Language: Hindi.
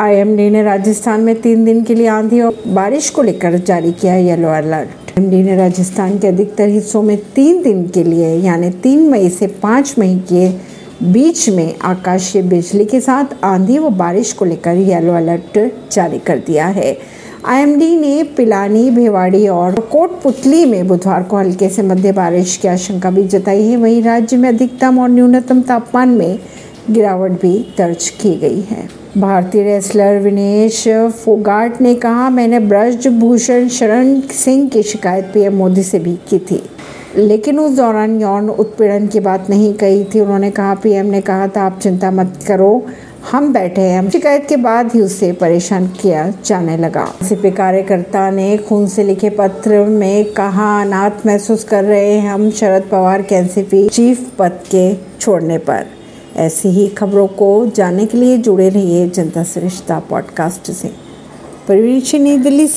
आईएमडी ने राजस्थान में तीन दिन के लिए आंधी और बारिश को लेकर जारी किया येलो अलर्ट। आईएमडी ने राजस्थान के अधिकतर हिस्सों में तीन दिन के लिए, यानी तीन मई से पाँच मई के बीच में आकाशीय बिजली के साथ आंधी व बारिश को लेकर येलो अलर्ट जारी कर दिया है। आईएमडी ने पिलानी, भिवाड़ी और कोटपुतली में बुधवार को हल्के से मध्य बारिश की आशंका भी जताई है। वहीं राज्य में अधिकतम और न्यूनतम तापमान में गिरावट भी दर्ज की गई है। भारतीय रेसलर विनेश फोगाट ने कहा, मैंने ब्रजभूषण शरण सिंह की शिकायत पीएम मोदी से भी की थी। लेकिन उस दौरान यौन उत्पीड़न की बात नहीं कही थी। उन्होंने कहा पीएम ने कहा था, आप चिंता मत करो, हम बैठे हैं। शिकायत के बाद ही उसे परेशान किया जाने लगा। सीपी कार्यकर्ता ने खून से लिखे पत्र में कहा, अनाथ महसूस कर रहे हैं हम शरद पवार के एनसीपी चीफ पद के छोड़ने पर। ऐसी ही खबरों को जानने के लिए जुड़े रहिए जनता सरिश्ता पॉडकास्ट से। परवीन, नई दिल्ली